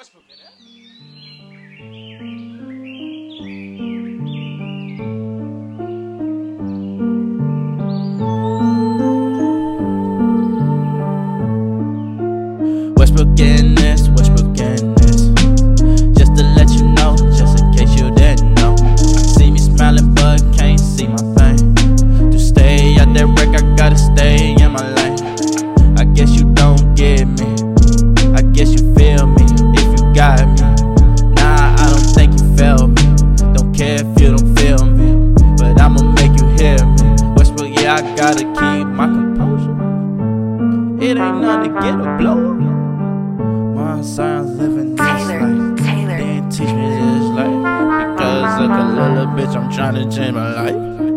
Westbrook this, Westbrook this. Just to let you know, just in case you didn't know. See me smiling, but can't see my pain. To stay out that wreck, I gotta stay in my lane. I guess you don't get me. If you don't feel me. But I'ma make you hear me. Westbrook, yeah, I gotta keep my composure. It ain't nothing to get a blow. My son living this Taylor, life. Taylor. They didn't teach me this life. Because like a little bitch, I'm trying to change my life.